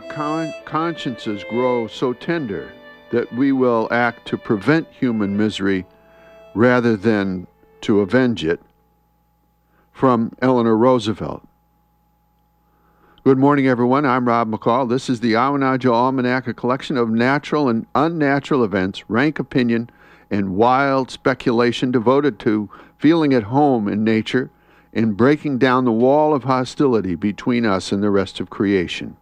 Our con- consciences grow so tender that we will act to prevent human misery rather than to avenge it? From Eleanor Roosevelt. Good morning, everyone. I'm Rob McCall. This is the Awanadjo Almanac, a collection of natural and unnatural events, rank opinion, and wild speculation devoted to feeling at home in nature and breaking down the wall of hostility between us and the rest of creation.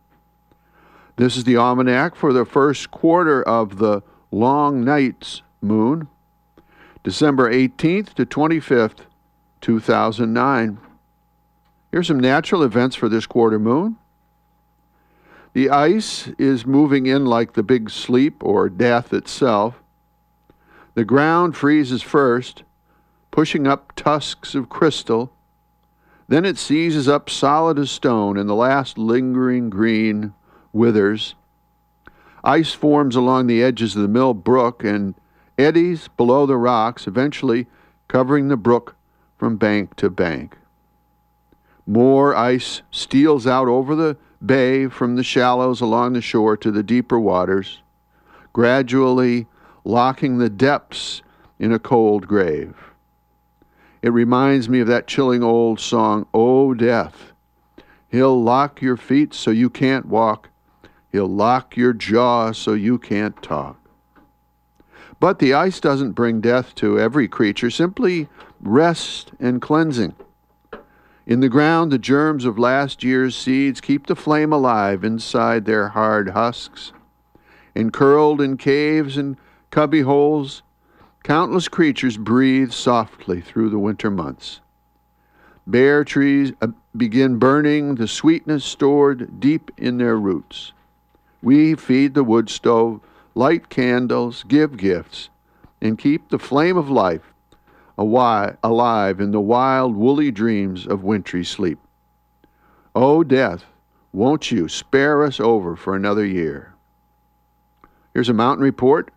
This is the almanac for the first quarter of the long night's moon, December 18th to 25th, 2009. Here's some natural events for this quarter moon. The ice is moving in like the big sleep or death itself. The ground freezes first, pushing up tusks of crystal. Then it seizes up solid as stone, in the last lingering green withers. Ice forms along the edges of the Mill Brook and eddies below the rocks, eventually covering the brook from bank to bank. More ice steals out over the bay from the shallows along the shore to the deeper waters, gradually locking the depths in a cold grave. It reminds me of that chilling old song, Oh Death. He'll lock your feet so you can't walk. He'll lock your jaw so you can't talk. But the ice doesn't bring death to every creature, simply rest and cleansing. In the ground, the germs of last year's seeds keep the flame alive inside their hard husks. And curled in caves and cubby holes, countless creatures breathe softly through the winter months. Bare trees uh, begin burning the sweetness stored deep in their roots. We feed the wood stove, light candles, give gifts, and keep the flame of life alive in the wild, woolly dreams of wintry sleep. O oh, death, won't you spare us over for another year? Here's a mountain report.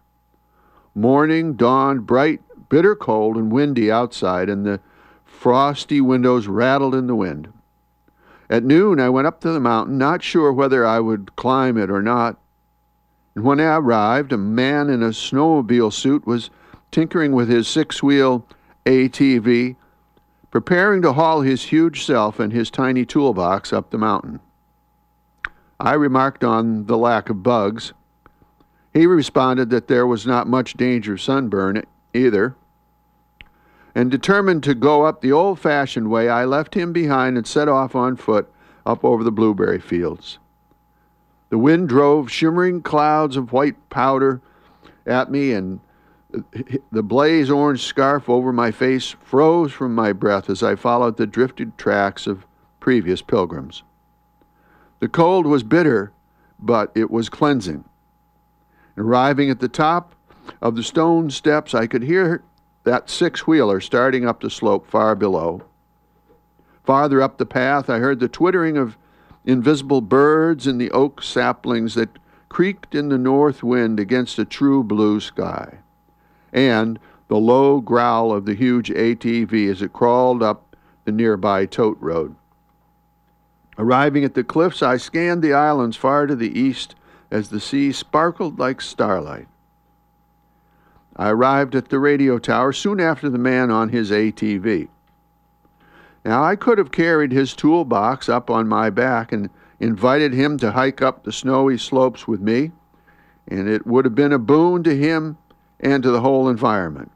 Morning dawned bright, bitter cold, and windy outside, and the frosty windows rattled in the wind. At noon, I went up to the mountain, not sure whether I would climb it or not. And when I arrived, a man in a snowmobile suit was tinkering with his six wheel ATV, preparing to haul his huge self and his tiny toolbox up the mountain. I remarked on the lack of bugs. He responded that there was not much danger of sunburn either. And determined to go up the old fashioned way, I left him behind and set off on foot up over the blueberry fields. The wind drove shimmering clouds of white powder at me, and the blaze orange scarf over my face froze from my breath as I followed the drifted tracks of previous pilgrims. The cold was bitter, but it was cleansing. Arriving at the top of the stone steps, I could hear that six wheeler starting up the slope far below. Farther up the path, I heard the twittering of invisible birds in the oak saplings that creaked in the north wind against a true blue sky and the low growl of the huge ATV as it crawled up the nearby tote road. Arriving at the cliffs, I scanned the islands far to the east as the sea sparkled like starlight. I arrived at the radio tower soon after the man on his ATV. Now, I could have carried his toolbox up on my back and invited him to hike up the snowy slopes with me, and it would have been a boon to him and to the whole environment.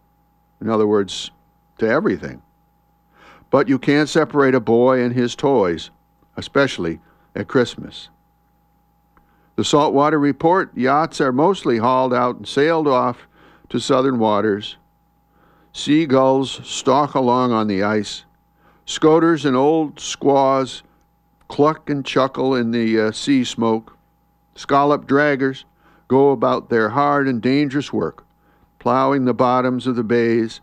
In other words, to everything. But you can't separate a boy and his toys, especially at Christmas. The saltwater report yachts are mostly hauled out and sailed off to southern waters. Seagulls stalk along on the ice. Scoters and old squaws cluck and chuckle in the uh, sea smoke. Scallop draggers go about their hard and dangerous work plowing the bottoms of the bays,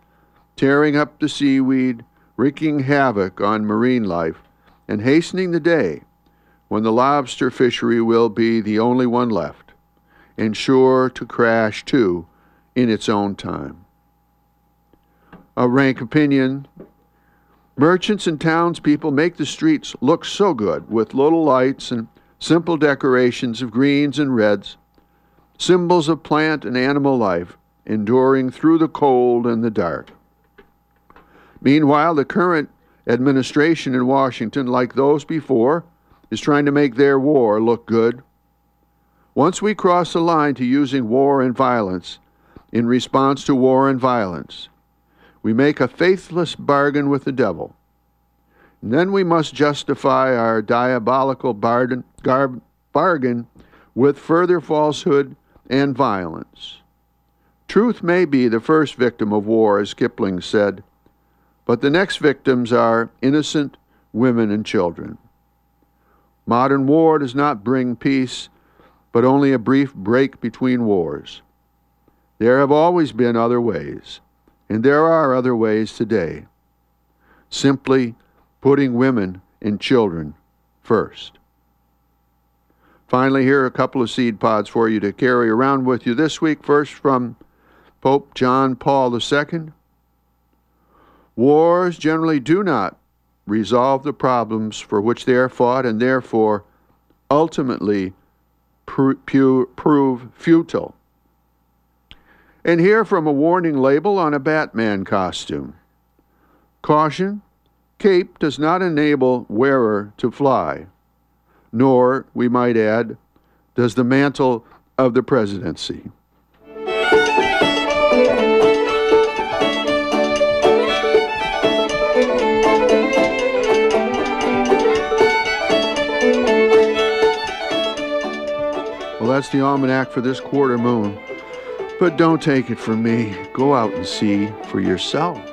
tearing up the seaweed, wreaking havoc on marine life, and hastening the day when the lobster fishery will be the only one left, and sure to crash too in its own time. A rank opinion merchants and townspeople make the streets look so good with little lights and simple decorations of greens and reds, symbols of plant and animal life, enduring through the cold and the dark. Meanwhile, the current administration in Washington, like those before, is trying to make their war look good. Once we cross the line to using war and violence in response to war and violence, we make a faithless bargain with the devil. And then we must justify our diabolical bargain, gar- bargain with further falsehood and violence. Truth may be the first victim of war, as Kipling said, but the next victims are innocent women and children. Modern war does not bring peace, but only a brief break between wars. There have always been other ways, and there are other ways today. Simply putting women and children first. Finally, here are a couple of seed pods for you to carry around with you this week. First, from Pope John Paul II. Wars generally do not resolve the problems for which they are fought and therefore ultimately prove futile. And here from a warning label on a Batman costume Caution Cape does not enable wearer to fly, nor, we might add, does the mantle of the presidency. Well, that's the almanac for this quarter moon. But don't take it from me. Go out and see for yourself.